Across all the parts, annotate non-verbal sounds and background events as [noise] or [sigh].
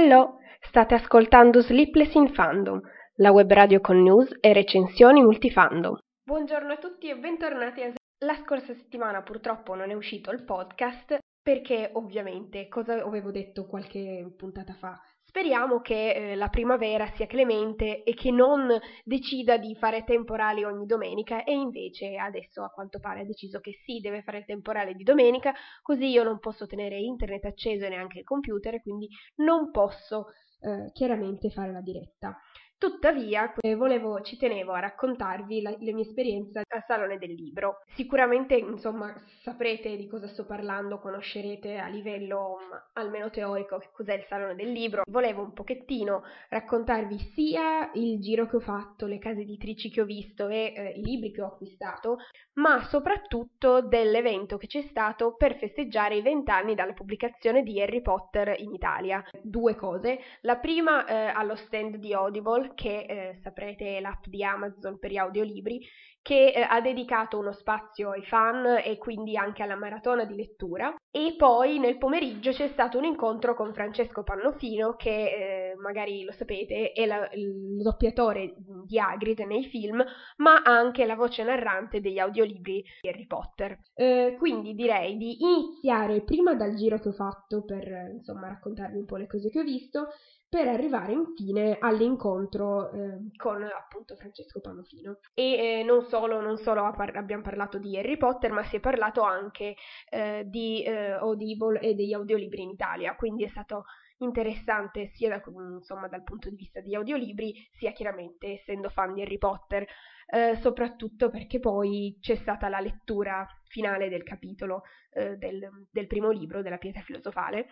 Hello, state ascoltando Sleepless in Fandom, la web radio con news e recensioni multifandom. Buongiorno a tutti e bentornati a La scorsa settimana purtroppo non è uscito il podcast perché ovviamente, cosa avevo detto qualche puntata fa, speriamo che eh, la primavera sia clemente e che non decida di fare temporali ogni domenica e invece adesso a quanto pare ha deciso che sì, deve fare il temporale di domenica, così io non posso tenere internet acceso e neanche il computer quindi non posso eh, chiaramente fare la diretta. Tuttavia, volevo, ci tenevo a raccontarvi la, le mie esperienze al Salone del Libro. Sicuramente, insomma, saprete di cosa sto parlando, conoscerete a livello um, almeno teorico che cos'è il Salone del Libro. Volevo un pochettino raccontarvi sia il giro che ho fatto, le case editrici che ho visto e eh, i libri che ho acquistato, ma soprattutto dell'evento che c'è stato per festeggiare i vent'anni dalla pubblicazione di Harry Potter in Italia. Due cose. La prima eh, allo stand di Audible che eh, saprete è l'app di Amazon per gli audiolibri, che eh, ha dedicato uno spazio ai fan e quindi anche alla maratona di lettura. E poi nel pomeriggio c'è stato un incontro con Francesco Pannofino, che eh, magari lo sapete è la, il doppiatore di Hagrid nei film, ma anche la voce narrante degli audiolibri di Harry Potter. Eh, quindi direi di iniziare prima dal giro che ho fatto per insomma raccontarvi un po' le cose che ho visto per arrivare infine all'incontro eh, con appunto Francesco Pannofino. E eh, non solo, non solo par- abbiamo parlato di Harry Potter, ma si è parlato anche eh, di eh, Audible e degli audiolibri in Italia, quindi è stato interessante sia da, insomma, dal punto di vista degli audiolibri, sia chiaramente essendo fan di Harry Potter, eh, soprattutto perché poi c'è stata la lettura finale del capitolo eh, del, del primo libro della pietra filosofale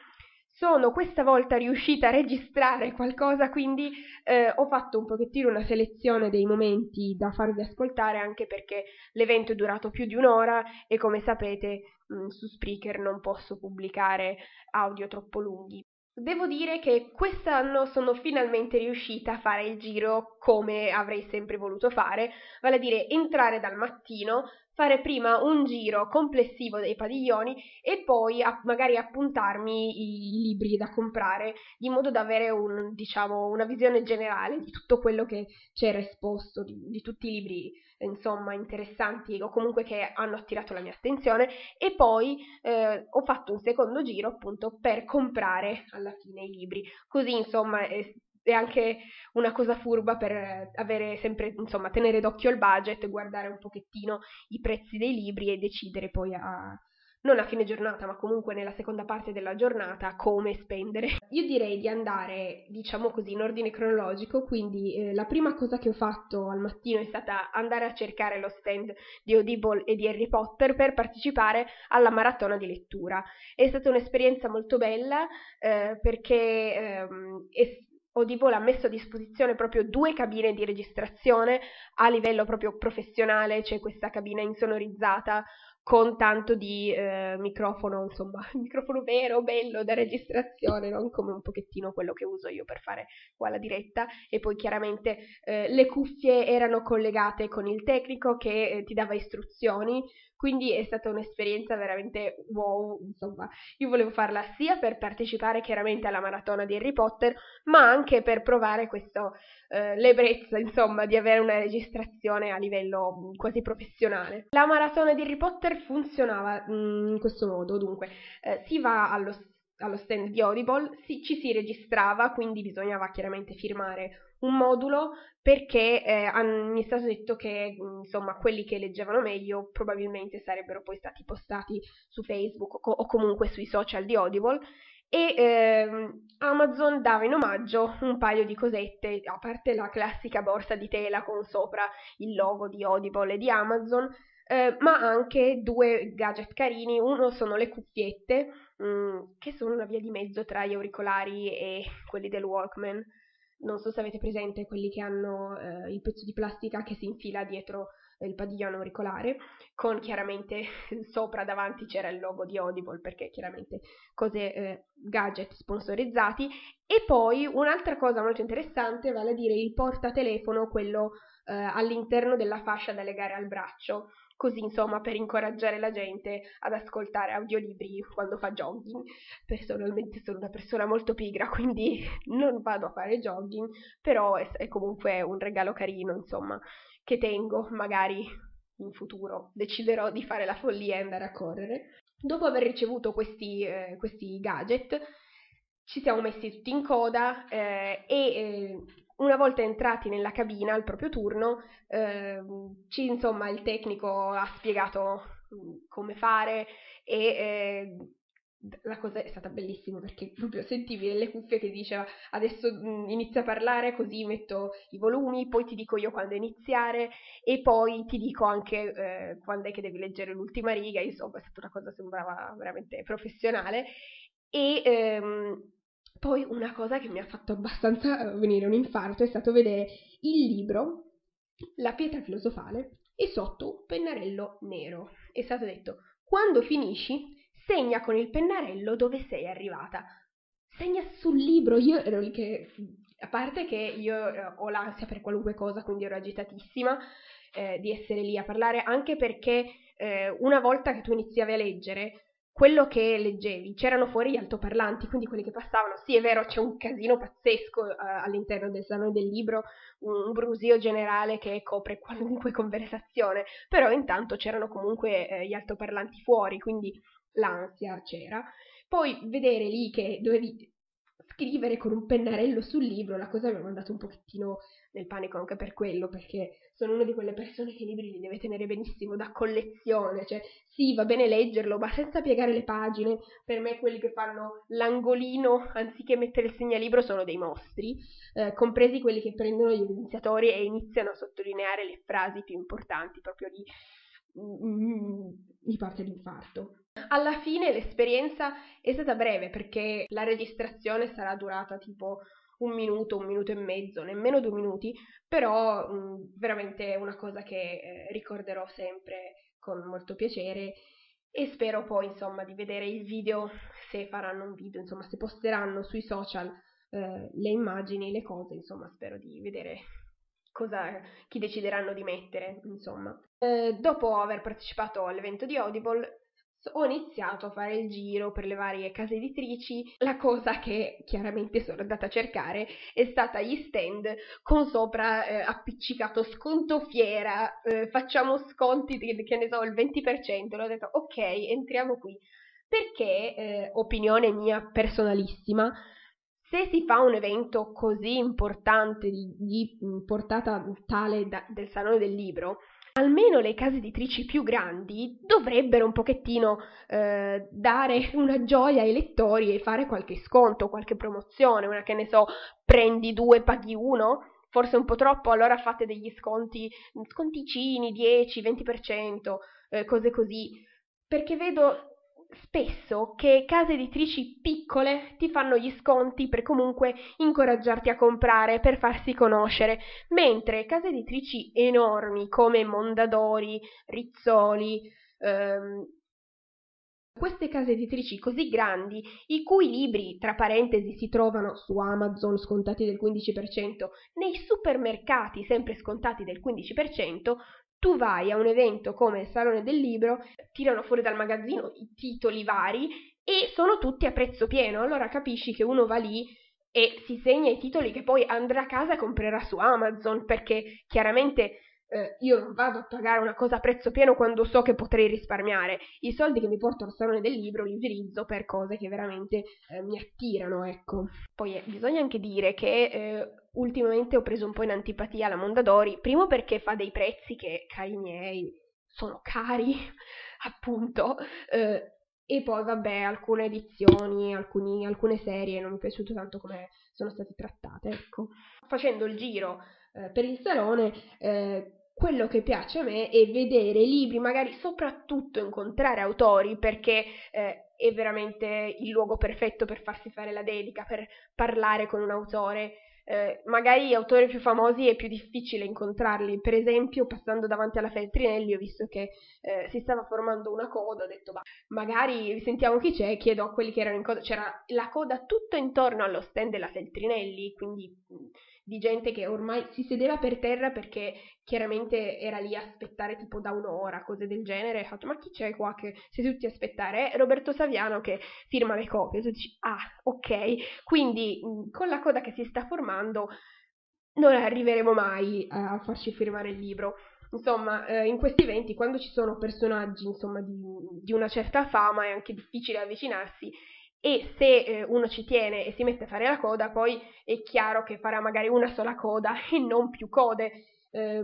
sono questa volta riuscita a registrare qualcosa, quindi eh, ho fatto un pochettino una selezione dei momenti da farvi ascoltare, anche perché l'evento è durato più di un'ora e come sapete mh, mm, su Spreaker non posso pubblicare audio troppo lunghi. Devo dire che quest'anno sono finalmente riuscita a fare il giro come avrei sempre voluto fare, vale a dire entrare dal mattino, fare prima un giro complessivo dei padiglioni e poi a, magari appuntarmi i libri da comprare in modo da avere un, diciamo, una visione generale di tutto quello che c'era esposto, di, di tutti i libri insomma interessanti o comunque che hanno attirato la mia attenzione. E poi eh, ho fatto un secondo giro appunto per comprare alla fine i libri. Così insomma è, è anche una cosa furba per avere sempre, insomma, tenere d'occhio il budget, guardare un pochettino i prezzi dei libri e decidere poi a, non a fine giornata, ma comunque nella seconda parte della giornata, come spendere. Io direi di andare, diciamo così, in ordine cronologico, quindi eh, la prima cosa che ho fatto al mattino è stata andare a cercare lo stand di Audible e di Harry Potter per partecipare alla maratona di lettura. È stata un'esperienza molto bella eh, perché ehm, è Audible ha messo a disposizione proprio due cabine di registrazione a livello proprio professionale, c'è questa cabina insonorizzata con tanto di eh, microfono, insomma, [laughs] microfono vero, bello da registrazione, non come un pochettino quello che uso io per fare qua la diretta. E poi chiaramente eh, le cuffie erano collegate con il tecnico che eh, ti dava istruzioni, quindi è stata un'esperienza veramente wow, insomma, io volevo farla sia per partecipare chiaramente alla maratona di Harry Potter, ma anche per provare questo eh, l'ebbrezza, insomma, di avere una registrazione a livello mm, quasi professionale. La maratona di Harry Potter funzionava mh, mm, in questo modo, dunque, eh, si va allo allo stand di Audible si, ci si registrava, quindi bisognava chiaramente firmare un modulo perché eh, mi è stato detto che insomma quelli che leggevano meglio probabilmente sarebbero poi stati postati su Facebook o, o comunque sui social di Audible. E ehm, Amazon dava in omaggio un paio di cosette, a parte la classica borsa di tela con sopra il logo di Audible e di Amazon, eh, ma anche due gadget carini, uno sono le cuffiette, mh, mm, che sono una via di mezzo tra gli auricolari e quelli del Walkman, non so se avete presente quelli che hanno eh, il pezzo di plastica che si infila dietro il padiglione auricolare, con chiaramente [laughs] sopra davanti c'era il logo di Audible perché chiaramente cose eh, gadget sponsorizzati. E poi un'altra cosa molto interessante vale a dire il portatelefono quello eh, all'interno della fascia da legare al braccio così insomma per incoraggiare la gente ad ascoltare audiolibri quando fa jogging. Personalmente sono una persona molto pigra, [laughs] quindi non vado a fare jogging, però è, è comunque un regalo carino, insomma, che tengo, magari in futuro deciderò di fare la follia e andare a correre. Dopo aver ricevuto questi, eh, questi gadget, ci siamo messi tutti in coda eh, e eh, una volta entrati nella cabina al proprio turno, eh, ci, insomma, il tecnico ha spiegato mm, come fare e eh, la cosa è stata bellissima perché [laughs] proprio sentivi nelle cuffie che diceva adesso mm, inizia a parlare così metto i volumi, poi ti dico io quando iniziare e poi ti dico anche eh, quando è che devi leggere l'ultima riga, insomma è stata una cosa sembrava veramente professionale e ehm, poi una cosa che mi ha fatto abbastanza eh, venire un infarto è stato vedere il libro La pietra filosofale e sotto un pennarello nero. È stato detto, quando finisci, segna con il pennarello dove sei arrivata. Segna sul libro, io ero lì che, a parte che io eh, ho l'ansia per qualunque cosa, quindi ero agitatissima eh, di essere lì a parlare, anche perché eh, una volta che tu iniziavi a leggere, quello che leggevi, c'erano fuori gli altoparlanti, quindi quelli che passavano, sì è vero c'è un casino pazzesco uh, all'interno del salone del libro, un, brusio generale che copre qualunque [laughs] conversazione, però intanto c'erano comunque eh, gli altoparlanti fuori, quindi l'ansia c'era. Poi vedere lì che dovevi scrivere con un pennarello sul libro, la cosa mi ha mandato un pochettino nel panico anche per quello, perché sono una di quelle persone che i libri li deve tenere benissimo da collezione, cioè sì, va bene leggerlo, ma senza piegare le pagine. Per me quelli che fanno l'angolino anziché mettere il segnalibro sono dei mostri, eh, compresi quelli che prendono gli iniziatori e iniziano a sottolineare le frasi più importanti, proprio lì mm, mi parte l'infarto. Alla fine l'esperienza è stata breve perché la registrazione sarà durata tipo un minuto, un minuto e mezzo, nemmeno due minuti, però mh, veramente una cosa che eh, ricorderò sempre con molto piacere e spero poi insomma di vedere il video se faranno un video, insomma se posteranno sui social eh, le immagini, le cose, insomma spero di vedere cosa, chi decideranno di mettere, insomma. Eh, dopo aver partecipato all'evento di Audible ho iniziato a fare il giro per le varie case editrici. La cosa che chiaramente sono andata a cercare è stata gli stand con sopra eh, appiccicato sconto fiera, eh, facciamo sconti che ne so, il 20%. Ho detto ok, entriamo qui. Perché, eh, opinione mia personalissima, se si fa un evento così importante, di, di portata tale da, del Salone del Libro, almeno le case editrici più grandi dovrebbero un pochettino eh, dare [laughs] una gioia ai lettori e fare qualche sconto, qualche promozione, una che ne so, prendi due, paghi uno, forse un po' troppo, allora fate degli sconti, sconticini, 10, 20%, eh, cose così, perché vedo spesso che case editrici piccole ti fanno gli sconti per comunque incoraggiarti a comprare, per farsi conoscere, mentre case editrici enormi come Mondadori, Rizzoli, ehm, queste case editrici così grandi, i cui libri, tra parentesi, si trovano su Amazon scontati del 15%, nei supermercati sempre scontati del 15%, tu vai a un evento come il Salone del Libro, tirano fuori dal magazzino i titoli vari e sono tutti a prezzo pieno, allora capisci che uno va lì e si segna i titoli che poi andrà a casa e comprerà su Amazon perché chiaramente eh, io non vado a pagare una cosa a prezzo pieno quando so che potrei risparmiare. I soldi che mi porto al salone del libro li utilizzo per cose che veramente eh, mi attirano, ecco. Poi eh, bisogna anche dire che eh, ultimamente ho preso un po' in antipatia la Mondadori, primo perché fa dei prezzi che, cari miei, sono cari, [laughs] appunto, eh, e poi vabbè alcune edizioni, alcuni, alcune serie non mi è piaciuto tanto come sono state trattate, ecco. Facendo il giro eh, per il salone, eh, quello che piace a me è vedere libri, magari soprattutto incontrare autori, perché eh, è veramente il luogo perfetto per farsi fare la dedica, per parlare con un autore. Eh, magari autori più famosi è più difficile incontrarli, per esempio passando davanti alla Feltrinelli ho visto che eh, si stava formando una coda, ho detto bah, magari sentiamo chi c'è, chiedo a quelli che erano in coda, c'era la coda tutto intorno allo stand della Feltrinelli, quindi di gente che ormai si sedeva per terra perché chiaramente era lì a aspettare tipo da un'ora, cose del genere. Ha fatto, ma chi c'è qua che siete tutti a aspettare? È Roberto Saviano che firma le copie. tu dici, ah, ok. Quindi con la coda che si sta formando non arriveremo mai a farci firmare il libro. Insomma, eh, in questi eventi, quando ci sono personaggi insomma, di, di, una certa fama, è anche difficile avvicinarsi e se eh, uno ci tiene e si mette a fare la coda, poi è chiaro che farà magari una sola coda [laughs] e non più code. Eh,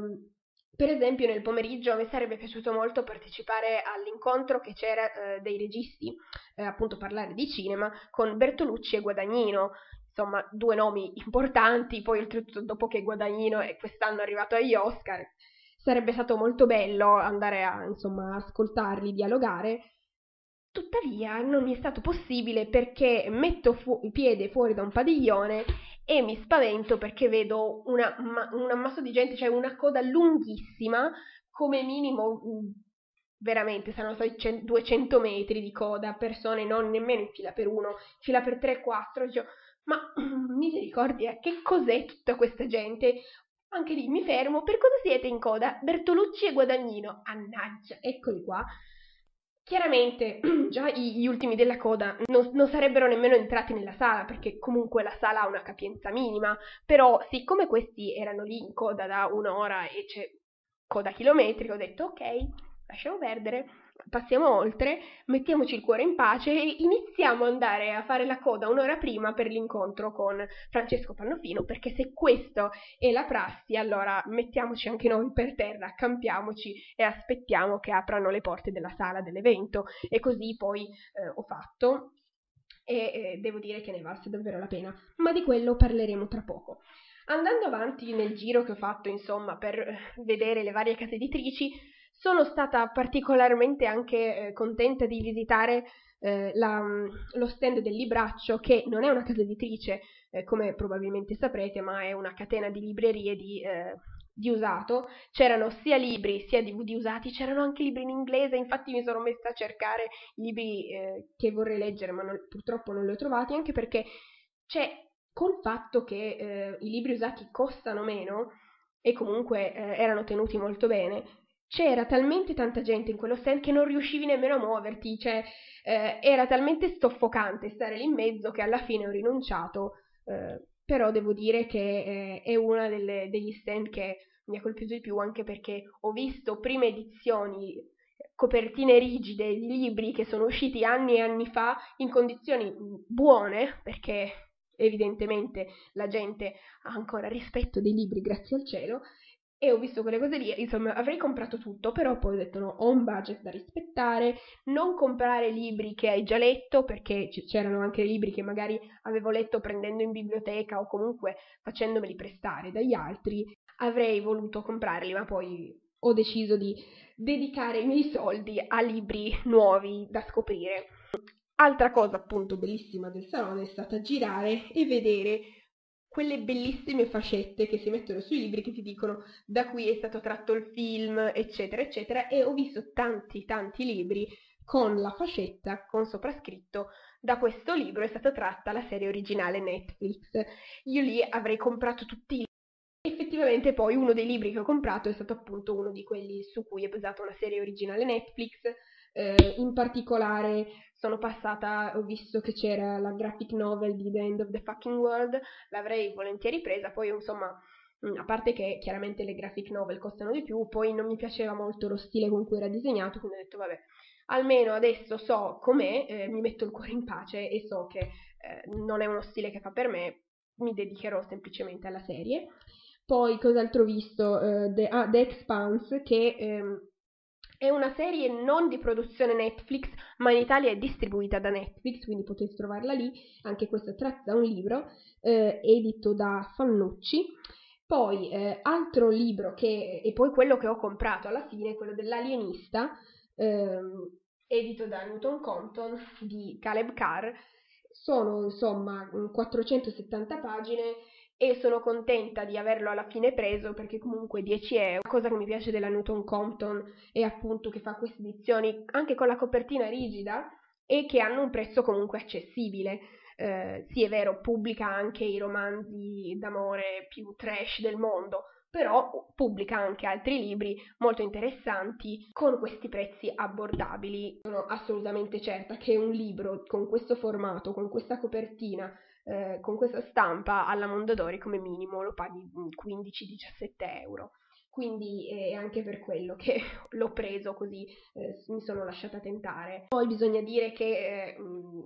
per esempio, nel pomeriggio mi sarebbe piaciuto molto partecipare all'incontro che c'era eh, dei registi, eh, appunto parlare di cinema, con Bertolucci e Guadagnino insomma, due nomi [laughs] importanti, poi oltretutto dopo che Guadagnino è quest'anno arrivato agli Oscar, sarebbe stato molto bello andare a, insomma, ascoltarli, dialogare. Tuttavia non mi è stato possibile perché metto fu- piede fuori da un padiglione e mi spavento perché vedo una, ma- un ammasso di gente, cioè una coda lunghissima, come minimo mm, veramente saranno stati 200 metri di coda, persone non nemmeno in fila per uno, fila per 3-4, cioè, ma [clears throat] misericordia, che cos'è tutta questa gente? Anche lì mi fermo, per cosa siete in coda? Bertolucci e Guadagnino. Annaggia, eccoli qua. Chiaramente [clears throat] già gli ultimi della coda non, non, sarebbero nemmeno entrati nella sala perché comunque la sala ha una capienza minima, però siccome questi erano lì in coda da un'ora e c'è coda chilometrica ho detto ok, lasciamo perdere, passiamo oltre, mettiamoci il cuore in pace e iniziamo ad andare a fare la coda un'ora prima per l'incontro con Francesco Pannofino, perché se questo è la prassi, allora mettiamoci anche noi per terra, campiamoci e aspettiamo che aprano le porte della sala dell'evento e così poi eh, ho fatto e eh, devo dire che ne valse davvero la pena, ma di quello parleremo tra poco. Andando avanti nel giro che ho fatto, insomma, per vedere le varie case editrici, sono stata particolarmente anche eh, contenta di visitare eh, la, mm, lo stand del Libraccio, che non è una casa editrice, eh, come probabilmente saprete, ma è una catena di librerie di, eh, di usato. C'erano sia libri sia DVD usati, c'erano anche libri in inglese, infatti mi sono messa a cercare libri eh, che vorrei leggere, ma non, purtroppo non li ho trovati, anche perché c'è col fatto che eh, i libri usati costano meno e comunque erano tenuti molto bene, c'era talmente tanta gente in quello stand che non riuscivi nemmeno a muoverti, cioè eh, era talmente soffocante stare lì in mezzo che alla fine ho rinunciato, eh, però devo dire che eh, è uno degli stand che mi ha colpito di più anche perché ho visto prime edizioni copertine rigide di libri che sono usciti anni e anni fa in condizioni buone perché evidentemente la gente ha ancora rispetto dei libri grazie al cielo e ho visto quelle cose lì, insomma avrei comprato tutto, però poi ho detto no, ho un budget da rispettare, non comprare libri che hai già letto, perché c- c'erano anche libri che magari avevo letto prendendo in biblioteca o comunque facendomeli prestare dagli altri, avrei voluto comprarli, ma poi ho deciso di dedicare i miei soldi a libri nuovi da scoprire. Altra cosa appunto bellissima del salone è stata girare e vedere quelle bellissime fascette che si mettono sui libri che ti dicono da qui è stato tratto il film, eccetera, eccetera, e ho visto tanti, tanti libri con la fascetta, con soprascritto, da questo libro è stata tratta la serie originale Netflix. Io lì avrei comprato tutti i libri. Effettivamente poi uno dei libri che ho comprato è stato appunto uno di quelli su cui è basata una serie originale Netflix, eh, in particolare sono passata, ho visto che c'era la graphic novel di The End of the Fucking World, l'avrei volentieri presa, poi insomma, mm, a parte che chiaramente le graphic novel costano di più, poi non mi piaceva molto lo stile con cui era disegnato, quindi ho detto vabbè, almeno adesso so com'è, eh, mi metto il cuore in pace e so che eh, non è uno stile che fa per me, mi dedicherò semplicemente alla serie. Poi cos'altro ho visto? Uh, The, ah, The Expanse, che ehm, è una serie non di produzione Netflix, ma in Italia è distribuita da Netflix, quindi potete trovarla lì. Anche questa tratta da un libro eh, edito da Fannucci. Poi, eh, altro libro che, e poi quello che ho comprato alla fine, quello dell'alienista, ehm, edito da Newton Compton di Caleb Carr. Sono insomma 470 pagine e sono contenta di averlo alla fine preso perché comunque 10 euro. Cosa che mi piace della Newton Compton è appunto che fa queste edizioni anche con la copertina rigida e che hanno un prezzo comunque accessibile. eh, sì è vero, pubblica anche i romanzi d'amore più trash del mondo, però pubblica anche altri libri molto interessanti con questi prezzi abbordabili. Sono assolutamente certa che un libro con questo formato, con questa copertina, eh, con questa stampa alla Mondadori come minimo lo paghi 15-17 euro. Quindi è anche per quello che [laughs] l'ho preso così eh, mi sono lasciata tentare. Poi bisogna dire che eh,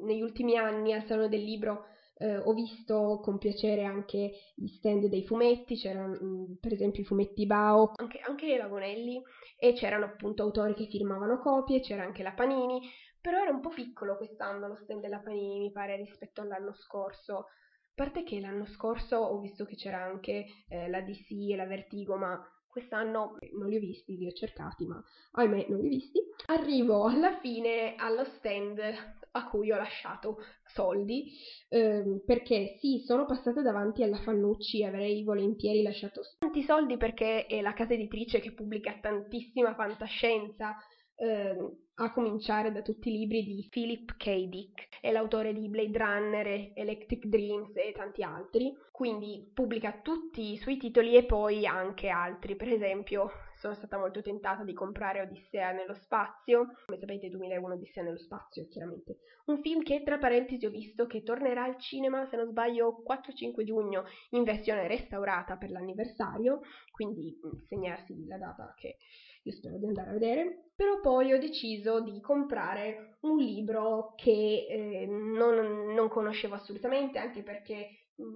negli ultimi anni al Salone del Libro eh, ho visto con piacere anche gli stand dei fumetti, c'erano mm, per esempio i fumetti Bao, anche, anche Lagonelli e c'erano appunto autori che firmavano copie, c'era anche la Panini, però era un po' piccolo quest'anno lo stand della Panini mi pare rispetto all'anno scorso. A parte che l'anno scorso ho visto che c'era anche eh, la DC e la Vertigo, ma quest'anno non li ho visti, li ho cercati, ma ahimè non li ho visti. Arrivo alla fine allo stand a cui ho lasciato soldi, ehm, perché sì, sono passata davanti alla Fannucci avrei volentieri lasciato tanti soldi perché è la casa editrice che pubblica tantissima fantascienza, ehm, a cominciare da tutti i libri di Philip K. Dick, è l'autore di Blade Runner, Electric Dreams e tanti altri, quindi pubblica tutti i suoi titoli e poi anche altri, per esempio sono stata molto tentata di comprare Odissea nello spazio, come sapete 2001 Odissea nello spazio chiaramente, un film che tra parentesi ho visto che tornerà al cinema se non sbaglio 4-5 giugno in versione restaurata per l'anniversario, quindi mm, segnarsi la data che io spero di andare a vedere, però poi ho deciso di comprare un libro che eh, non, non conoscevo assolutamente, anche perché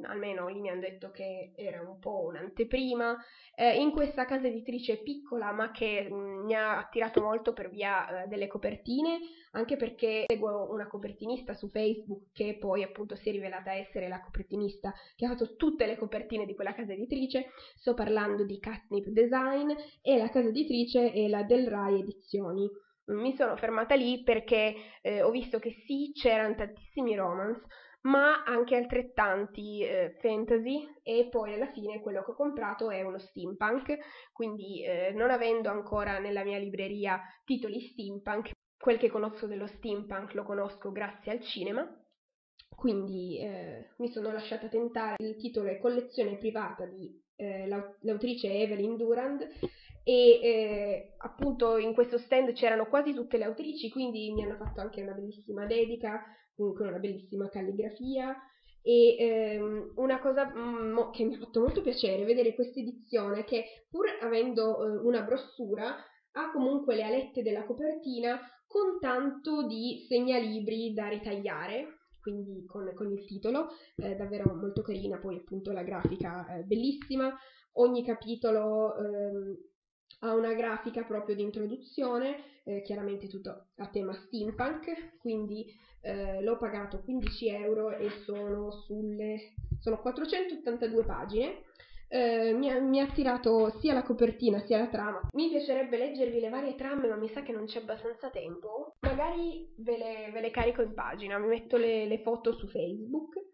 almeno lì mi hanno detto che era un po' un'anteprima, eh, in questa casa editrice piccola ma che mm, mi ha attirato molto per via eh, delle copertine, anche perché seguo una copertinista su Facebook che poi appunto si è rivelata essere la copertinista che ha fatto tutte le copertine di quella casa editrice, sto parlando di Catnip Design e la casa editrice è la Del Rai Edizioni. Mi sono fermata lì perché eh, ho visto che sì, c'erano tantissimi romance, ma anche altrettanti eh, fantasy e poi alla fine quello che ho comprato è uno steampunk, quindi eh, non avendo ancora nella mia libreria titoli steampunk, quel che conosco dello steampunk lo conosco grazie al cinema, quindi eh, mi sono lasciata tentare, il titolo è Collezione privata di eh, l'autrice Evelyn Durand e eh, appunto in questo stand c'erano quasi tutte le autrici, quindi mi hanno fatto anche una bellissima dedica con una bellissima calligrafia. E ehm, una cosa mm, che mi ha fatto molto piacere vedere questa edizione che pur avendo eh, una brossura ha comunque le alette della copertina con tanto di segnalibri da ritagliare quindi con, con il titolo, eh, davvero molto carina, poi appunto la grafica eh, bellissima, ogni capitolo ehm, ha una grafica proprio di introduzione, eh, chiaramente tutto a tema steampunk, quindi eh, l'ho pagato 15 euro e sono sulle sono 482 pagine. Eh, mi, ha, attirato sia la copertina sia la trama. Mi piacerebbe leggervi le varie trame, ma mi sa che non c'è abbastanza tempo. Magari ve le, ve le carico in pagina, mi metto le, le foto su Facebook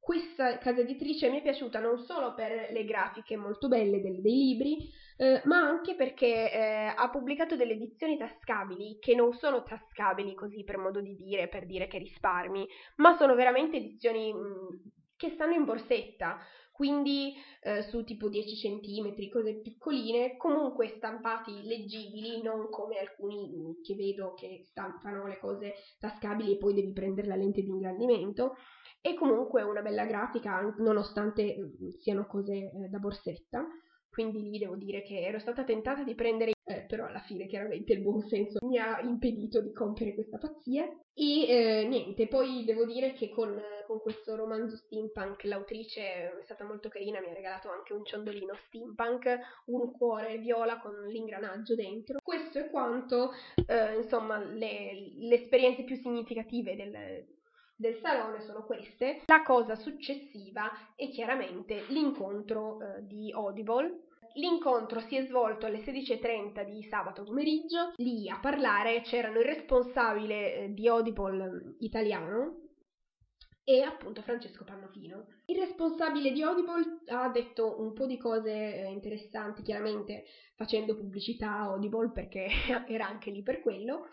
questa casa editrice mi è piaciuta non solo per le grafiche molto belle del, dei libri, eh, ma anche perché eh, ha pubblicato delle edizioni tascabili che non sono tascabili così per modo di dire, per dire che risparmi, ma sono veramente edizioni mh, mm, che stanno in borsetta, quindi eh, su tipo 10 cm, cose piccoline, comunque stampati leggibili, non come alcuni mm, che vedo che stampano le cose tascabili e poi devi prendere la lente di ingrandimento e comunque una bella grafica nonostante mm, siano cose eh, da borsetta quindi lì devo dire che ero stata tentata di prendere, eh, però alla fine chiaramente il buon senso mi ha impedito di compiere questa pazzia. E eh, niente, poi devo dire che con, con, questo romanzo steampunk l'autrice è stata molto carina, mi ha regalato anche un ciondolino steampunk, un cuore viola con l'ingranaggio dentro. Questo è quanto, eh, insomma, le, le esperienze più significative del, del salone sono queste. La cosa successiva è chiaramente l'incontro eh, di Audible. L'incontro si è svolto alle 16.30 di sabato pomeriggio. Lì a parlare c'erano il responsabile eh, di Audible mm, italiano, e appunto Francesco Pannofino. Il responsabile di Audible ha detto un po' di cose eh, interessanti, chiaramente facendo pubblicità a Audible perché [laughs] era anche lì per quello,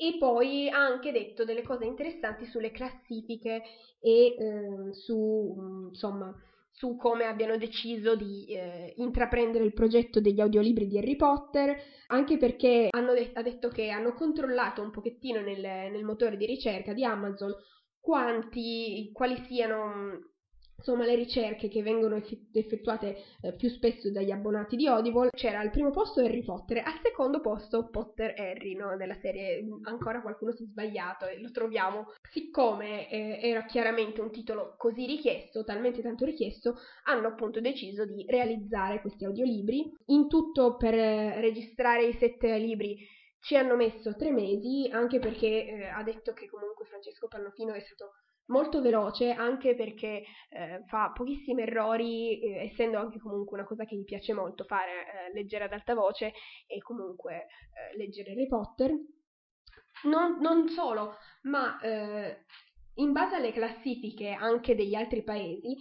e poi ha anche detto delle cose interessanti sulle classifiche e eh, su, insomma, su come abbiano deciso di eh, intraprendere il progetto degli audiolibri di Harry Potter, anche perché de- ha detto che hanno controllato un pochettino nel, nel motore di ricerca di Amazon quanti, quali siano insomma le ricerche che vengono effettuate eh, più spesso dagli abbonati di Audible c'era al primo posto Harry Potter al secondo posto Potter Harry no? della serie ancora qualcuno si è sbagliato e lo troviamo siccome eh, era chiaramente un titolo così richiesto talmente tanto richiesto hanno appunto deciso di realizzare questi audiolibri in tutto per eh, registrare i sette libri ci hanno messo tre mesi anche perché eh, ha detto che comunque Francesco Pannofino è stato molto veloce anche perché eh, fa pochissimi errori, eh, essendo anche comunque una cosa che gli piace molto fare, eh, leggere ad alta voce e comunque eh, leggere Harry Potter. Non, non solo, ma eh, in base alle classifiche anche degli altri paesi,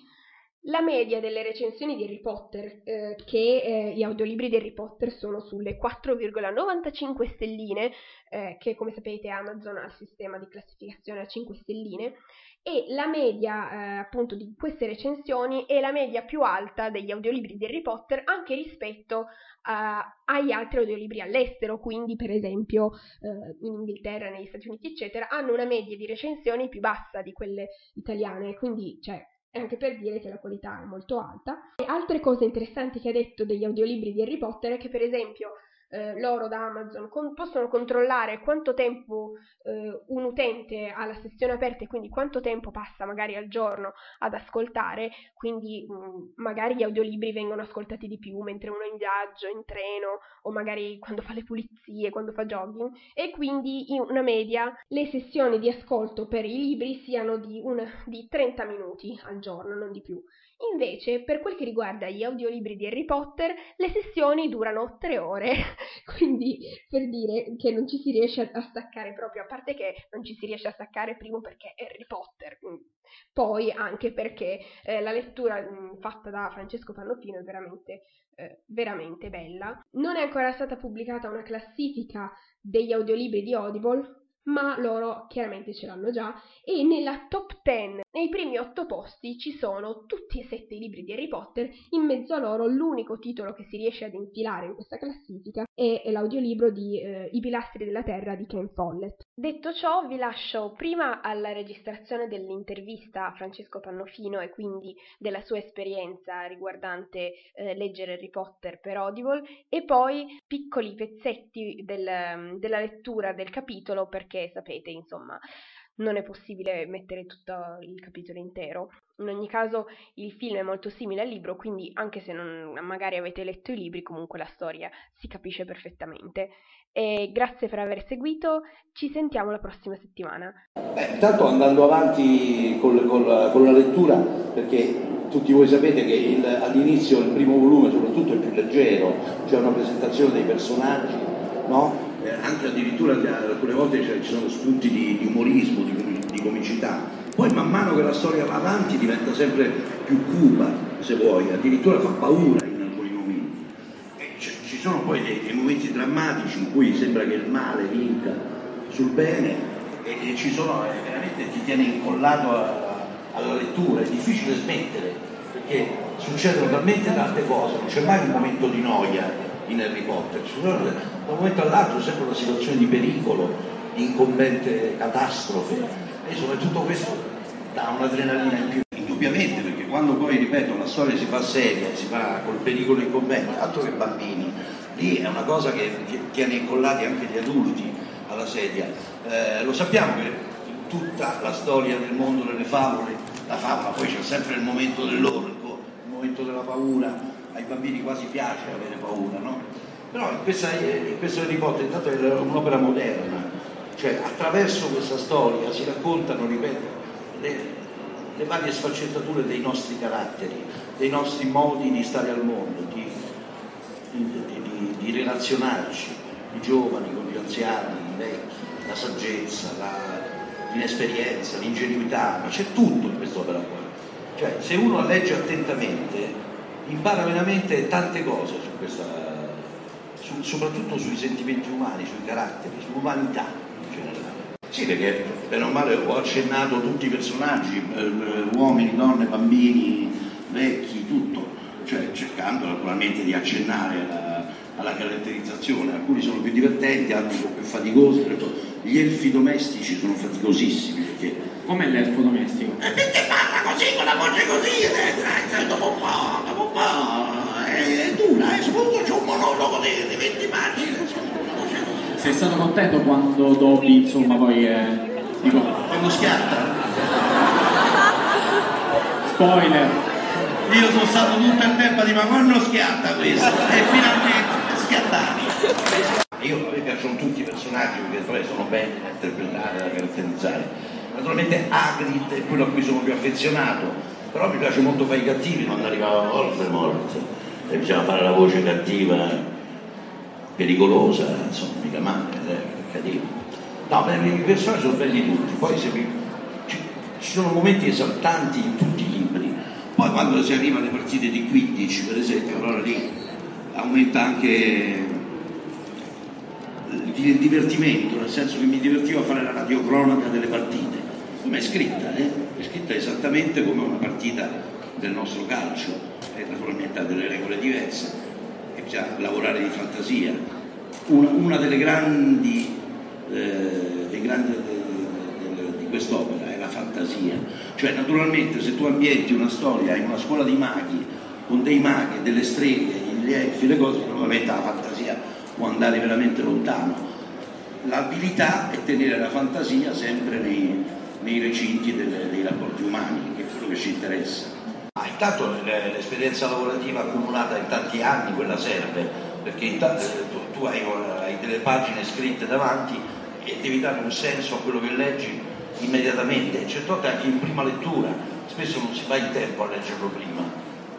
la media delle recensioni di Harry Potter, eh, che eh, gli audiolibri di Harry Potter sono sulle 4,95 stelline, eh, che come sapete Amazon ha il sistema di classificazione a 5 stelline, e la media eh, appunto di queste recensioni è la media più alta degli audiolibri di Harry Potter anche rispetto agli altri audiolibri all'estero, quindi per esempio uh, in Inghilterra, negli Stati Uniti eccetera, hanno una media di recensioni più bassa di quelle italiane, quindi cioè, anche per dire che la qualità è molto alta. E altre cose interessanti che ha detto degli audiolibri di Harry Potter è che per esempio eh, loro da Amazon con, possono controllare quanto tempo eh, un utente ha la sessione aperta e quindi quanto tempo passa magari al giorno ad ascoltare, quindi mh, mm, magari gli audiolibri vengono ascoltati di più mentre uno è in viaggio, in treno o magari quando fa le pulizie, quando fa jogging e quindi in una media le sessioni di ascolto per i libri siano di, una, di 30 minuti al giorno, non di più. Invece, per quel che riguarda gli audiolibri di Harry Potter, le sessioni durano tre ore, [laughs] quindi per dire che non ci si riesce a staccare proprio, a parte che non ci si riesce a staccare primo perché è Harry Potter, poi anche perché eh, la lettura mh, fatta da Francesco Pannofino è veramente, eh, veramente bella. Non è ancora stata pubblicata una classifica degli audiolibri di Audible, ma loro chiaramente ce l'hanno già. E nella top 10, nei primi 8 posti ci sono tutti e 7 i libri di Harry Potter, in mezzo a loro l'unico titolo che si riesce ad infilare in questa classifica è l'audiolibro di eh, I pilastri della terra di Ken Follett. Detto ciò, vi lascio prima alla registrazione dell'intervista a Francesco Pannofino e quindi della sua esperienza riguardante eh, leggere Harry Potter per Audible e poi piccoli pezzetti del, della lettura del capitolo perché sapete, insomma, non è possibile mettere tutto il capitolo intero. In ogni caso il film è molto simile al libro, quindi anche se non magari avete letto i libri, comunque la storia si capisce perfettamente. E grazie per aver seguito, ci sentiamo la prossima settimana. Beh, intanto andando avanti con, con, con la lettura, perché tutti voi sapete che il, all'inizio il primo volume soprattutto è più leggero, c'è una presentazione dei personaggi, no? Eh, anche addirittura alcune volte ci sono spunti di, di umorismo, di, di, comicità. Poi man mano che la storia va avanti diventa sempre più cupa, se vuoi, addirittura fa paura in alcuni momenti. ci sono poi dei, dei, momenti drammatici in cui sembra che il male vinca sul bene e, e ci sono, eh, veramente ti tiene incollato a, alla lettura, è difficile smettere perché succedono talmente tante cose, non c'è mai un momento di noia in Harry Potter, da un momento all'altro sempre una situazione di pericolo, di incombente catastrofe e insomma tutto questo dà un'adrenalina in più. Indubbiamente perché quando poi, ripeto, la storia si fa seria, si fa col pericolo incombente, altro che bambini, lì è una cosa che tiene incollati anche gli adulti alla sedia. Eh, lo sappiamo che in tutta la storia del mondo delle favole, la favola poi c'è sempre il momento dell'orco, il momento della paura, ai bambini quasi piace avere paura, no? Però questa, in questo Harry Potter intanto è un'opera moderna, cioè attraverso questa storia si raccontano, ripeto, le, le varie sfaccettature dei nostri caratteri, dei nostri modi di stare al mondo, di, di, di, di relazionarci, i giovani con gli anziani, i vecchi, la saggezza, l'inesperienza, l'ingenuità, ma c'è tutto in quest'opera qua. Cioè, se uno la legge attentamente, impara veramente tante cose su questa, su, soprattutto sui sentimenti umani, sui caratteri, sull'umanità. in generale. Sì, perché bene o male ho accennato tutti i personaggi, eh, uomini, donne, bambini, vecchi, tutto, cioè cercando naturalmente di accennare alla, alla caratterizzazione. Alcuni sono più divertenti, altri sono più faticosi. Gli elfi domestici sono faticosissimi perché Com'è l'elfo domestico? E perché parla così, con la voce così, e dopo un po', dopo un po', è dura, e soprattutto c'è un monologo di, di 20 pagine. Sei stato contento quando Dobby, insomma, poi è... Dico, Quando schiatta, spoiler, io sono stato tutto il tempo a dire ma quando schiatta questo? E finalmente schiattato. Io, a me piacciono tutti i personaggi perché poi sono belli da interpretare, da caratterizzare. Naturalmente Hagrid è quello a cui sono più affezionato, però mi piace molto fare i cattivi. Quando arrivava Voldemort e bisogna fare la voce cattiva, pericolosa, insomma, mica male, eh, cattivo. No, beh, i personaggi sono belli tutti, poi se mi- ci sono momenti esaltanti in tutti i libri, poi quando si arriva alle partite di 15 per esempio, allora lì aumenta anche il divertimento, nel senso che mi divertivo a fare la radiocronaca delle partite, come è scritta, eh? è scritta esattamente come una partita del nostro calcio, e naturalmente ha delle regole diverse, e bisogna lavorare di fantasia. Una, una delle grandi, eh, grandi de- di quest'opera è la fantasia, cioè naturalmente se tu ambienti una storia in una scuola di maghi, con dei maghi, delle streghe, gli elfi, le cose, naturalmente la fantasia può andare veramente lontano. L'abilità è tenere la fantasia sempre nei, nei recinti delle- dei rapporti umani, che è quello che ci interessa. Ah, intanto l'esperienza lavorativa accumulata in tanti anni, quella serve, perché intanto, eh, tu, tu hai, hai delle pagine scritte davanti e devi dare un senso a quello che leggi immediatamente, certe volte anche in prima lettura, spesso non si fa in tempo a leggerlo prima,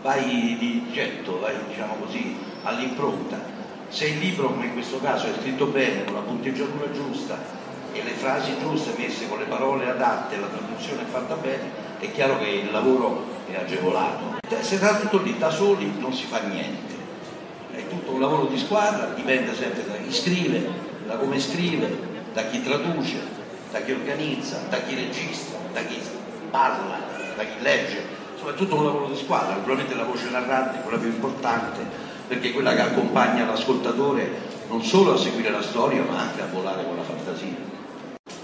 vai di getto, vai diciamo così all'impronta. Se il libro, come in questo caso, è scritto bene, con la punteggiatura giusta e le frasi giuste messe con le parole adatte, la traduzione fatta bene, è chiaro che il lavoro è agevolato. Se sta tutto lì da soli non si fa niente. È tutto un lavoro di squadra, dipende sempre da chi scrive, da come scrive, da chi traduce, da chi organizza, da chi registra, da chi parla, da chi legge. Insomma è tutto un lavoro di squadra, naturalmente la voce narrante è quella più importante perché è quella che accompagna l'ascoltatore non solo a seguire la storia ma anche a volare con la fantasia.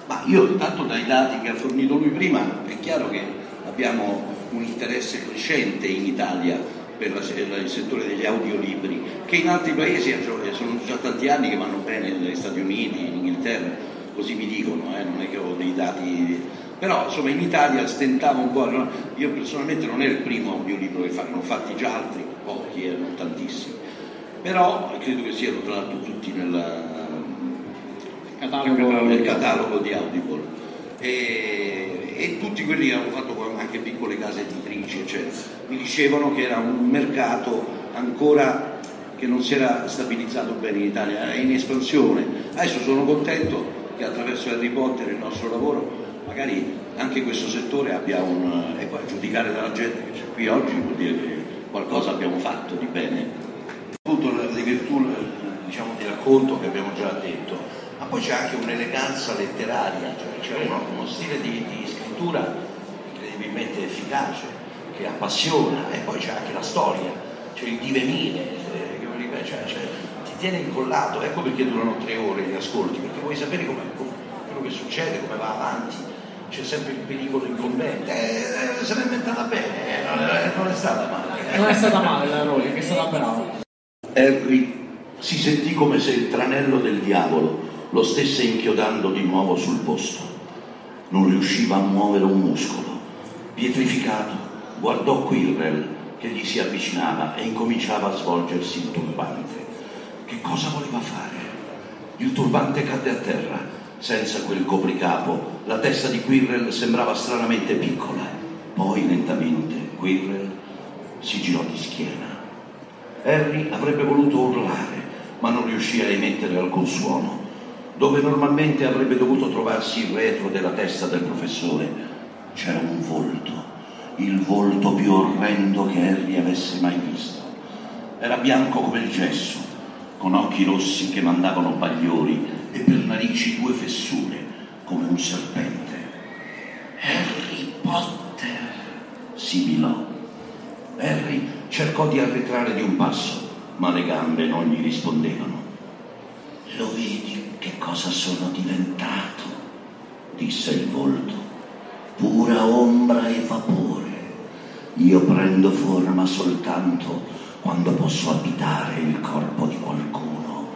Ma io intanto dai dati che ha fornito lui prima è chiaro che abbiamo un interesse crescente in Italia per la- per il settore degli audiolibri, che in altri paesi eh, sono già tanti anni che vanno bene, negli Stati Uniti, in Inghilterra, così mi dicono, eh, non è che ho dei dati... Però insomma in Italia stentava un po', io personalmente non è il primo audiolibro che fanno, ho fatti già altri, pochi, eh, non tantissimi, però credo che siano tra l'altro tutti nella, catalogo... nel catalogo di Audible. E, e tutti quelli che hanno fatto anche piccole case editrici eccetera. Mi dicevano che era un mercato ancora che non si era stabilizzato bene in Italia, è in espansione. Adesso sono contento che attraverso Harry Potter il nostro lavoro magari anche questo settore abbia un e poi a giudicare dalla gente che c'è qui oggi vuol dire che qualcosa abbiamo fatto di bene. Appunto le le virtù diciamo, di racconto che abbiamo già detto, ma poi c'è anche un'eleganza letteraria, cioè c'è uno, uno stile di, di scrittura incredibilmente efficace, che appassiona, e poi c'è anche la storia, cioè il divenire, eh, cioè, cioè, ti tiene incollato, ecco perché durano tre ore gli ascolti, perché vuoi sapere come, come- quello che succede, come va avanti, c'è sempre il pericolo incombente, eh, eh, se l'è inventata bene, eh, non è, non è stata male. Non è stata male la Rowling, è stata brava. Harry si sentì come se il tranello del diavolo lo stesse inchiodando di nuovo sul posto. Non riusciva a muovere un muscolo. Pietrificato, guardò Quirrell che gli si avvicinava e incominciava a svolgersi il turbante. Che cosa voleva fare? Il turbante cadde a terra, senza quel copricapo. La testa di Quirrell sembrava stranamente piccola. Poi lentamente Quirrell si girò di schiena. Harry avrebbe voluto urlare, ma non riuscì a emettere alcun suono. Dove normalmente avrebbe dovuto trovarsi il retro della testa del professore, c'era un volto, il volto più orrendo che Harry avesse mai visto. Era bianco come il gesso, con occhi rossi che mandavano bagliori e per narici due fessure, come un serpente. Harry Potter, sibilò. Harry cercò di arretrare di un passo, ma le gambe non gli rispondevano. Lo vedi che cosa sono diventato? disse il volto. Pura ombra e vapore. Io prendo forma soltanto quando posso abitare il corpo di qualcuno,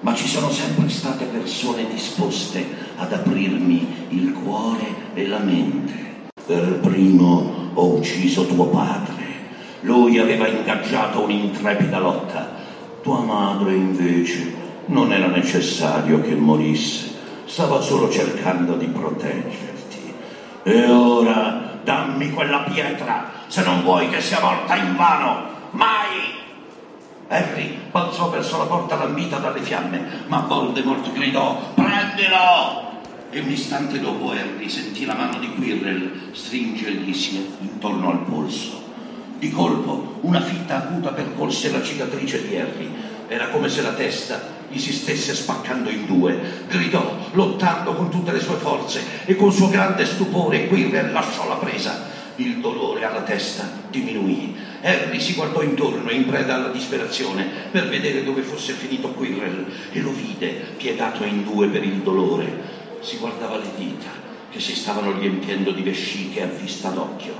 ma ci sono sempre state persone disposte ad aprirmi il cuore e la mente. Per primo ho ucciso tuo padre. Lui aveva ingaggiato un'intrepida lotta. Tua madre invece non era necessario che morisse, stava solo cercando di proteggerti. E ora dammi quella pietra se non vuoi che sia morta in vano. Mai! Harry balzò verso la porta lambita dalle fiamme, ma Voldemort gridò: Prendilo! E un istante dopo Harry sentì la mano di Quirrell stringerglisi intorno al polso. Di colpo una fitta acuta percorse la cicatrice di Harry. Era come se la testa gli si stesse spaccando in due. Gridò, lottando con tutte le sue forze, e con suo grande stupore Quirrell lasciò la presa. Il dolore alla testa diminuì. Harry si guardò intorno in preda alla disperazione per vedere dove fosse finito Quirrell e lo vide piegato in due per il dolore si guardava le dita che si stavano riempiendo di vesciche a vista d'occhio.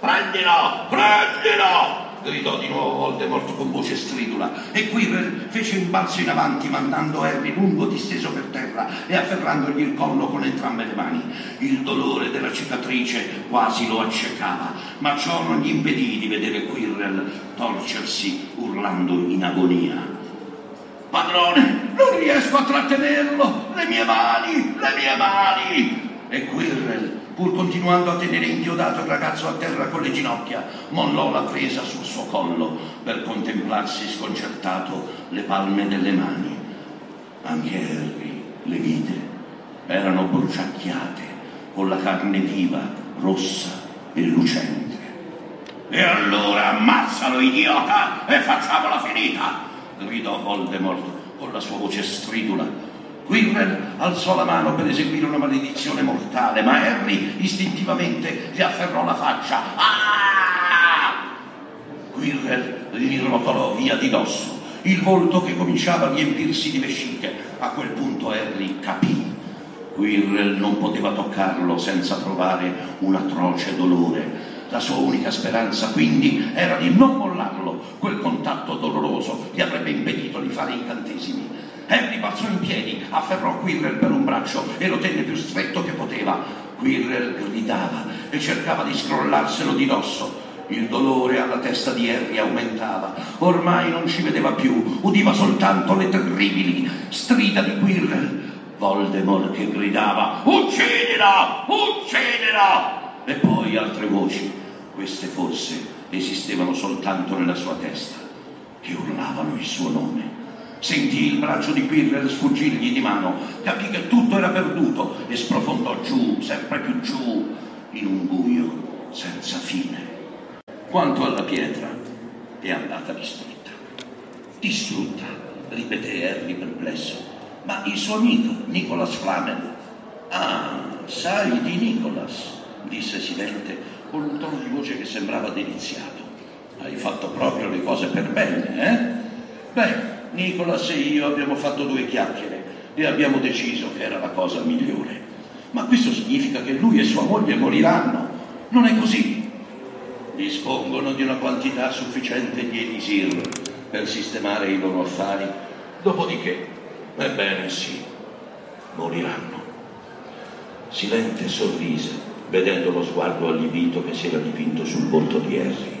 Prendilo! Prendilo! Gridò di nuovo Voldemort con voce stridula e Quirrell fece un balzo in avanti mandando Harry lungo disteso per terra e afferrandogli il collo con entrambe le mani. Il dolore della cicatrice quasi lo accecava, ma ciò non gli impedì di vedere Quirrell torcersi urlando in agonia. Padrone, non riesco a trattenerlo! Le mie mani, le mie mani! E Quirrell, pur continuando a tenere inchiodato il ragazzo a terra con le ginocchia, mollò la presa sul suo collo per contemplarsi sconcertato le palme delle mani. Anche Harry le vide, erano bruciacchiate, con la carne viva, rossa e lucente. E allora ammazzalo, idiota, e facciamola finita! gridò Voldemort con la sua voce stridula. Quirrell alzò la mano per eseguire una maledizione mortale, ma Harry istintivamente gli afferrò la faccia. Ah! Quirrell gli rotolò via di dosso il volto che cominciava a riempirsi di vesciche. A quel punto Harry capì. Quirrell non poteva toccarlo senza provare un atroce dolore la sua unica speranza quindi era di non mollarlo. Quel contatto doloroso gli avrebbe impedito di fare incantesimi. Harry balzò in piedi, afferrò Quirrell per un braccio e lo tenne più stretto che poteva. Quirrell gridava e cercava di scrollarselo di dosso. Il dolore alla testa di Harry aumentava. Ormai non ci vedeva più, udiva soltanto le terribili strida di Quirrell. Voldemort che gridava Uccidila! Uccidila! E poi altre voci queste forse esistevano soltanto nella sua testa, che urlavano il suo nome. Sentì il braccio di Quirrell sfuggirgli di mano, capì che tutto era perduto e sprofondò giù, sempre più giù, in un buio senza fine. Quanto alla pietra, è andata distrutta. Distrutta, ripeté Harry perplesso. Ma il suo amico, Nicholas Flamel. Ah, sai di Nicholas, disse Silente con un tono di voce che sembrava deliziato. Hai fatto proprio le cose per bene, eh? Beh, Nicolas e io abbiamo fatto due chiacchiere e abbiamo deciso che era la cosa migliore. Ma questo significa che lui e sua moglie moriranno. Non è così. Dispongono di una quantità sufficiente di elisir per sistemare i loro affari. Dopodiché, ebbene sì, moriranno. Silente sorrise vedendo lo sguardo allibito che si era dipinto sul volto di Harry.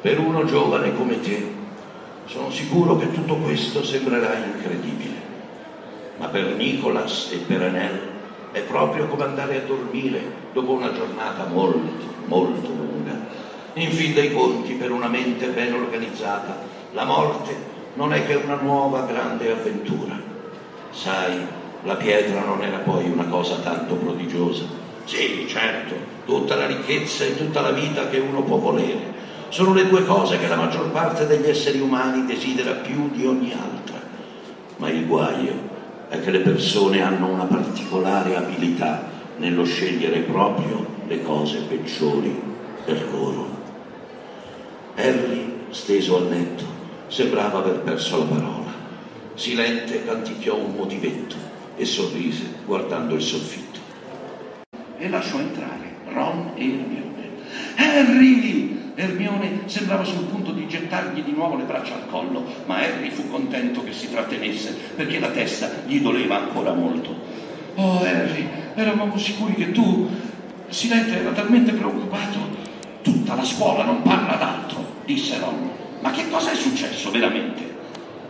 Per uno giovane come te, sono sicuro che tutto questo sembrerà incredibile, ma per Nicholas e per Anel è proprio come andare a dormire dopo una giornata molto, molto lunga. In fin dei conti, per una mente ben organizzata, la morte non è che una nuova grande avventura. Sai, la pietra non era poi una cosa tanto prodigiosa sì, certo, tutta la ricchezza e tutta la vita che uno può volere. Sono le due cose che la maggior parte degli esseri umani desidera più di ogni altra. Ma il guaio è che le persone hanno una particolare abilità nello scegliere proprio le cose peggiori per loro. Harry, steso al letto, sembrava aver perso la parola. Silente canticchiò un motivetto e sorrise guardando il soffitto. E lasciò entrare Ron e Hermione. Harry! Hermione sembrava sul punto di gettargli di nuovo le braccia al collo, ma Harry fu contento che si trattenesse perché la testa gli doleva ancora molto. Oh Harry, eravamo sicuri che tu... Silente era talmente preoccupato. Tutta la scuola non parla d'altro, disse Ron. Ma che cosa è successo veramente?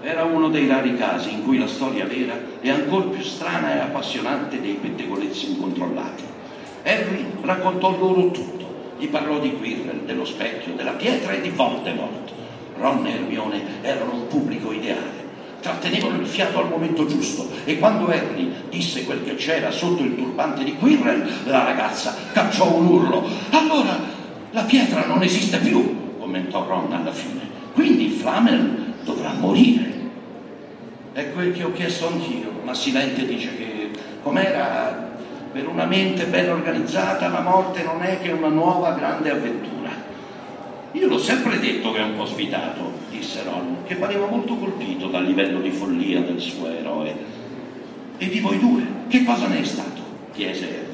Era uno dei rari casi in cui la storia vera è ancora più strana e appassionante dei pettegolezzi incontrollati. Harry raccontò loro tutto gli parlò di Quirrell, dello specchio, della pietra e di Voldemort. Ron e Hermione erano un pubblico ideale, trattenevano il fiato al momento giusto e quando Harry disse quel che c'era sotto il turbante di Quirrell, la ragazza cacciò un urlo. Allora la pietra non esiste più, commentò Ron alla fine. Quindi Flamel dovrà morire. È quel che ho chiesto anch'io, ma Silente dice che com'era per una mente ben organizzata la morte non è che una nuova grande avventura. Io l'ho sempre detto che è un po' svitato, disse Ron, che pareva molto colpito dal livello di follia del suo eroe. E di voi due, che cosa ne è stato? chiese Harry.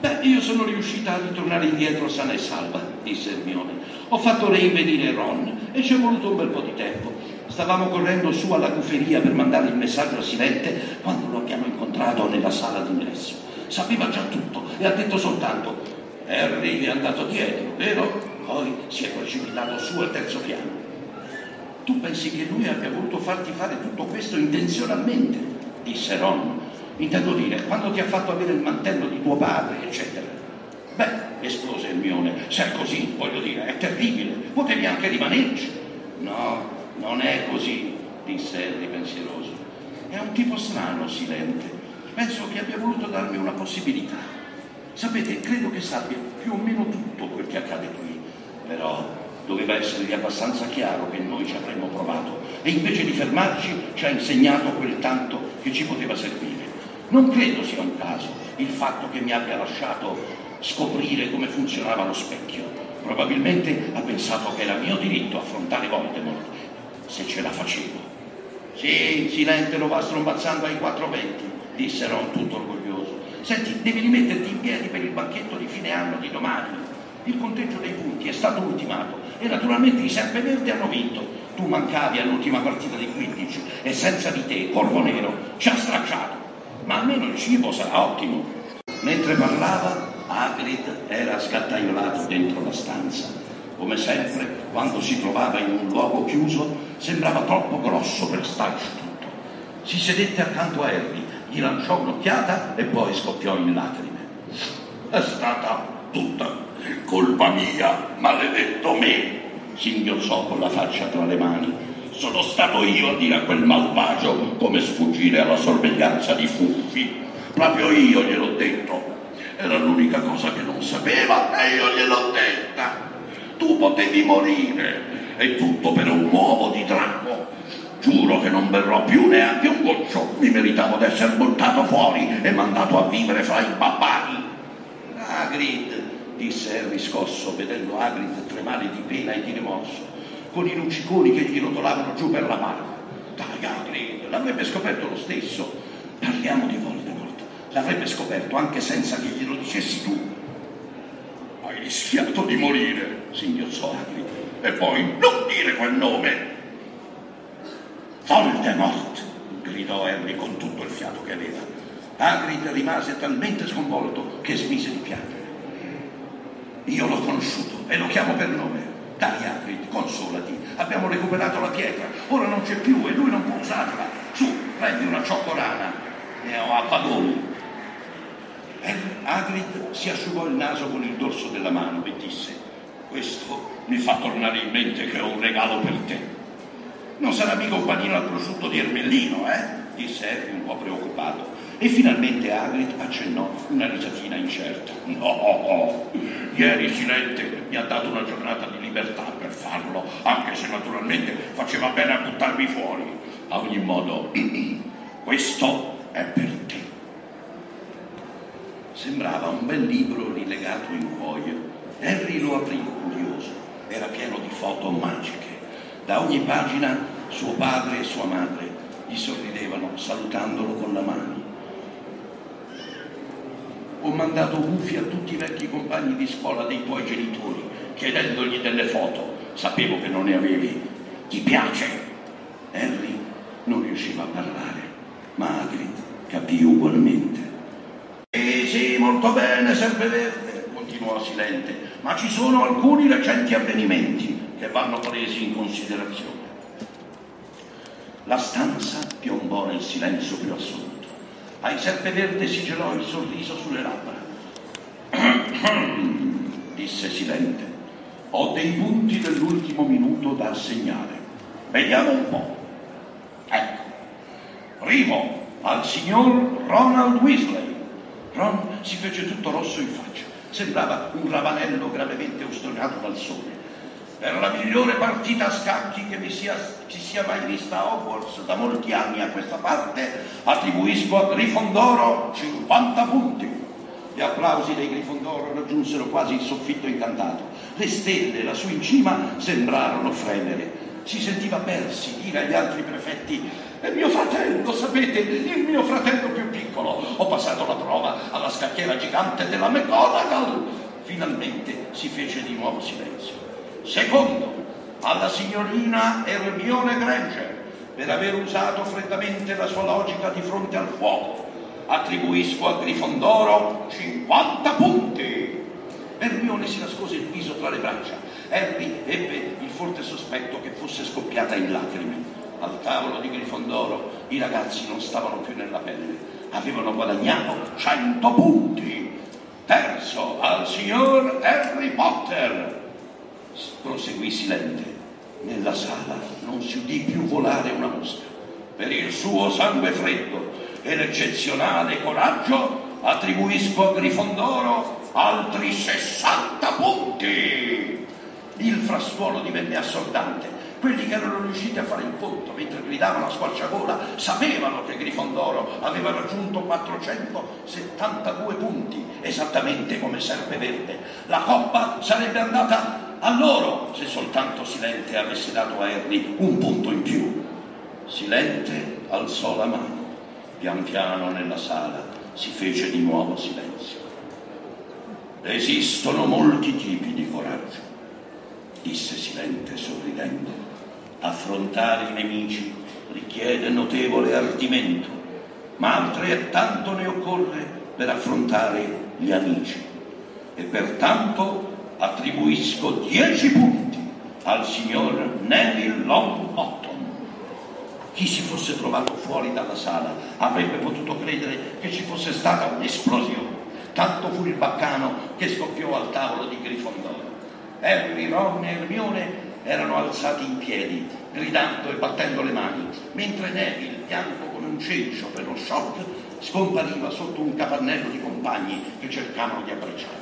Beh, io sono riuscita a ritornare indietro sana e salva, disse Hermione. Ho fatto reinvenire Ron e ci è voluto un bel po' di tempo. Stavamo correndo su alla cuferia per mandare il messaggio a Silente quando lo abbiamo incontrato nella sala d'ingresso sapeva già tutto e ha detto soltanto Harry è andato dietro, vero? Poi si è precipitato su al terzo piano. Tu pensi che lui abbia voluto farti fare tutto questo intenzionalmente? Disse Ron. Intendo dire, quando ti ha fatto avere il mantello di tuo padre, eccetera. Beh, esplose Hermione, se è così, voglio dire, è terribile, potevi anche rimanerci. No, non è così, disse Harry pensieroso. È un tipo strano, silente penso che abbia voluto darmi una possibilità. Sapete, credo che sappia più o meno tutto quel che accade qui, però doveva essergli abbastanza chiaro che noi ci avremmo provato e invece di fermarci ci ha insegnato quel tanto che ci poteva servire. Non credo sia un caso il fatto che mi abbia lasciato scoprire come funzionava lo specchio. Probabilmente ha pensato che era mio diritto affrontare Voldemort, se ce la facevo. Sì, Silente lo va strombazzando ai quattro venti disse Ron tutto orgoglioso. Senti, devi rimetterti in piedi per il banchetto di fine anno di domani. Il conteggio dei punti è stato ultimato e naturalmente i Serpeverde hanno vinto. Tu mancavi all'ultima partita di 15 e senza di te, Corvo Nero, ci ha stracciato. Ma almeno il cibo sarà ottimo. Mentre parlava, Hagrid era sgattaiolato dentro la stanza. Come sempre, quando si trovava in un luogo chiuso, sembrava troppo grosso per starci tutto. Si sedette accanto a Harry gli lanciò un'occhiata e poi scoppiò in lacrime. È stata tutta colpa mia, maledetto me, singhiozzò con la faccia tra le mani. Sono stato io a dire a quel malvagio come sfuggire alla sorveglianza di Fuffi. Proprio io gliel'ho detto. Era l'unica cosa che non sapeva e io gliel'ho detta. Tu potevi morire e tutto per un uovo di drago Giuro che non berrò più neanche un goccio. Mi meritavo d'essere buttato fuori e mandato a vivere fra i barbari. Hagrid, disse Harry scosso, vedendo Hagrid tremare di pena e di rimorso, con i lucciconi che gli rotolavano giù per la mano. Dai, Hagrid, l'avrebbe scoperto lo stesso. Parliamo di Voldemort. L'avrebbe scoperto anche senza che glielo dicessi tu. Hai rischiato di morire, singhiozzò Hagrid. E poi non dire quel nome. Voldemort! gridò Harry con tutto il fiato che aveva. Hagrid rimase talmente sconvolto che smise di piangere. Io l'ho conosciuto e lo chiamo per nome. Dai Hagrid, consolati. Abbiamo recuperato la pietra. Ora non c'è più e lui non può usarla. Su, prendi una cioccolana. Ne ho a padoni. Hagrid si asciugò il naso con il dorso della mano e disse questo mi fa tornare in mente che ho un regalo per te. Non sarà mica un panino al prosciutto di Ermellino, eh? disse Harry un po' preoccupato. E finalmente Hagrid accennò una risatina incerta. No, ieri Silente mi ha dato una giornata di libertà per farlo, anche se naturalmente faceva bene a buttarmi fuori. A ogni modo, [clears throat] questo è per te. Sembrava un bel libro rilegato in cuoio. Harry lo aprì curioso, era pieno di foto magiche. Da ogni pagina suo padre e sua madre gli sorridevano salutandolo con la mano. Ho mandato gufi a tutti i vecchi compagni di scuola dei tuoi genitori, chiedendogli delle foto. Sapevo che non ne avevi. Ti piace? Harry non riusciva a parlare, ma Hagrid capì ugualmente. Eh sì, molto bene, Sempreverde, continuò Silente, ma ci sono alcuni recenti avvenimenti che vanno presi in considerazione. La stanza piombò nel silenzio più assoluto. Ai Serpeverde si gelò il sorriso sulle labbra. [clears throat] disse Silente. Ho dei punti dell'ultimo minuto da assegnare. Vediamo un po'. Ecco. Primo, al signor Ronald Weasley. Ron si fece tutto rosso in faccia. Sembrava un ravanello gravemente ustionato dal sole. Per la migliore partita a scacchi che sia, ci sia mai vista a Hogwarts da molti anni a questa parte, attribuisco a Grifondoro 50 punti. Gli applausi dei Grifondoro raggiunsero quasi il soffitto incantato. Le stelle lassù in cima sembrarono fremere. Si sentiva persi dire agli altri prefetti è mio fratello, sapete, il mio fratello più piccolo. Ho passato la prova alla scacchiera gigante della McGonagall. Finalmente si fece di nuovo silenzio. Secondo, alla signorina Hermione Granger per aver usato freddamente la sua logica di fronte al fuoco. Attribuisco a Grifondoro 50 punti. Hermione si nascose il viso tra le braccia. Harry ebbe il forte sospetto che fosse scoppiata in lacrime. Al tavolo di Grifondoro i ragazzi non stavano più nella pelle, avevano guadagnato 100 punti. Terzo, al signor Harry Potter proseguì silente. Nella sala non si udì più volare una mosca. Per il suo sangue freddo e l'eccezionale coraggio attribuisco a Grifondoro altri 60 punti. Il frastuono divenne assordante. Quelli che erano riusciti a fare il conto mentre gridavano a squarciagola sapevano che Grifondoro aveva raggiunto 472 punti, esattamente come Serpeverde. La coppa sarebbe andata a loro se soltanto Silente avesse dato a Harry un punto in più. Silente alzò la mano. Pian piano nella sala si fece di nuovo silenzio. Esistono molti tipi di coraggio, disse Silente sorridendo. Affrontare i nemici richiede notevole ardimento, ma altrettanto ne occorre per affrontare gli amici. E pertanto attribuisco 10 punti al signor Neville Longbottom. Chi si fosse trovato fuori dalla sala avrebbe potuto credere che ci fosse stata un'esplosione. Tanto fu il baccano che scoppiò al tavolo di Grifondoro. Harry, Ron e Hermione erano alzati in piedi, gridando e battendo le mani, mentre Neville, bianco come un cencio per lo shock, scompariva sotto un capannello di compagni che cercavano di abbracciare.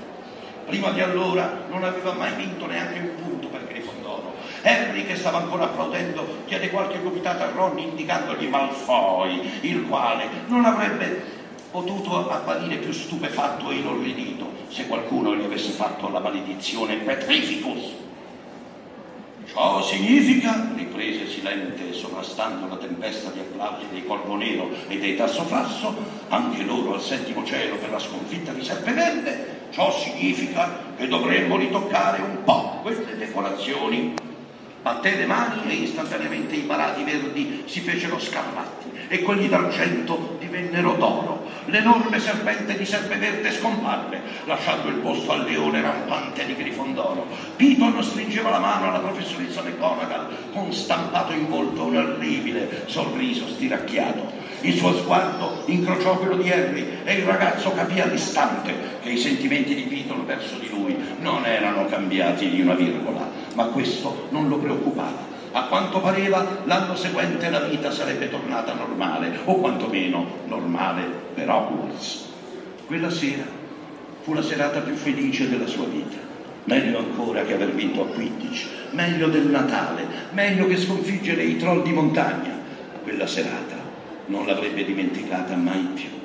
Prima di allora non aveva mai vinto neanche un punto per Grifondoro. Harry, che stava ancora applaudendo, chiede qualche gomitata a Ron indicandogli Malfoy, il quale non avrebbe potuto apparire più stupefatto e inorridito se qualcuno gli avesse fatto la maledizione Petrificus. Ciò significa, riprese Silente sovrastando la tempesta di applausi dei Corvo Nero e dei Tasso Frasso, anche loro al settimo cielo per la sconfitta di Serpeverde, ciò significa che dovremmo ritoccare un po' queste decorazioni. Batté le mani e istantaneamente i parati verdi si fecero scarlatti e quelli d'argento divennero d'oro. L'enorme serpente di Serpeverde scomparve, lasciando il posto al leone rampante di Grifondoro. Piton stringeva la mano alla professoressa McGonagall, con stampato in volto un orribile sorriso stiracchiato. Il suo sguardo incrociò quello di Harry e il ragazzo capì all'istante che i sentimenti di Piton verso di lui non erano cambiati di una virgola, ma questo non lo preoccupava. A quanto pareva l'anno seguente la vita sarebbe tornata normale, o quantomeno normale per Hogwarts. Quella sera fu la serata più felice della sua vita. Meglio ancora che aver vinto a 15, meglio del Natale, meglio che sconfiggere i troll di montagna. Quella serata non l'avrebbe dimenticata mai più.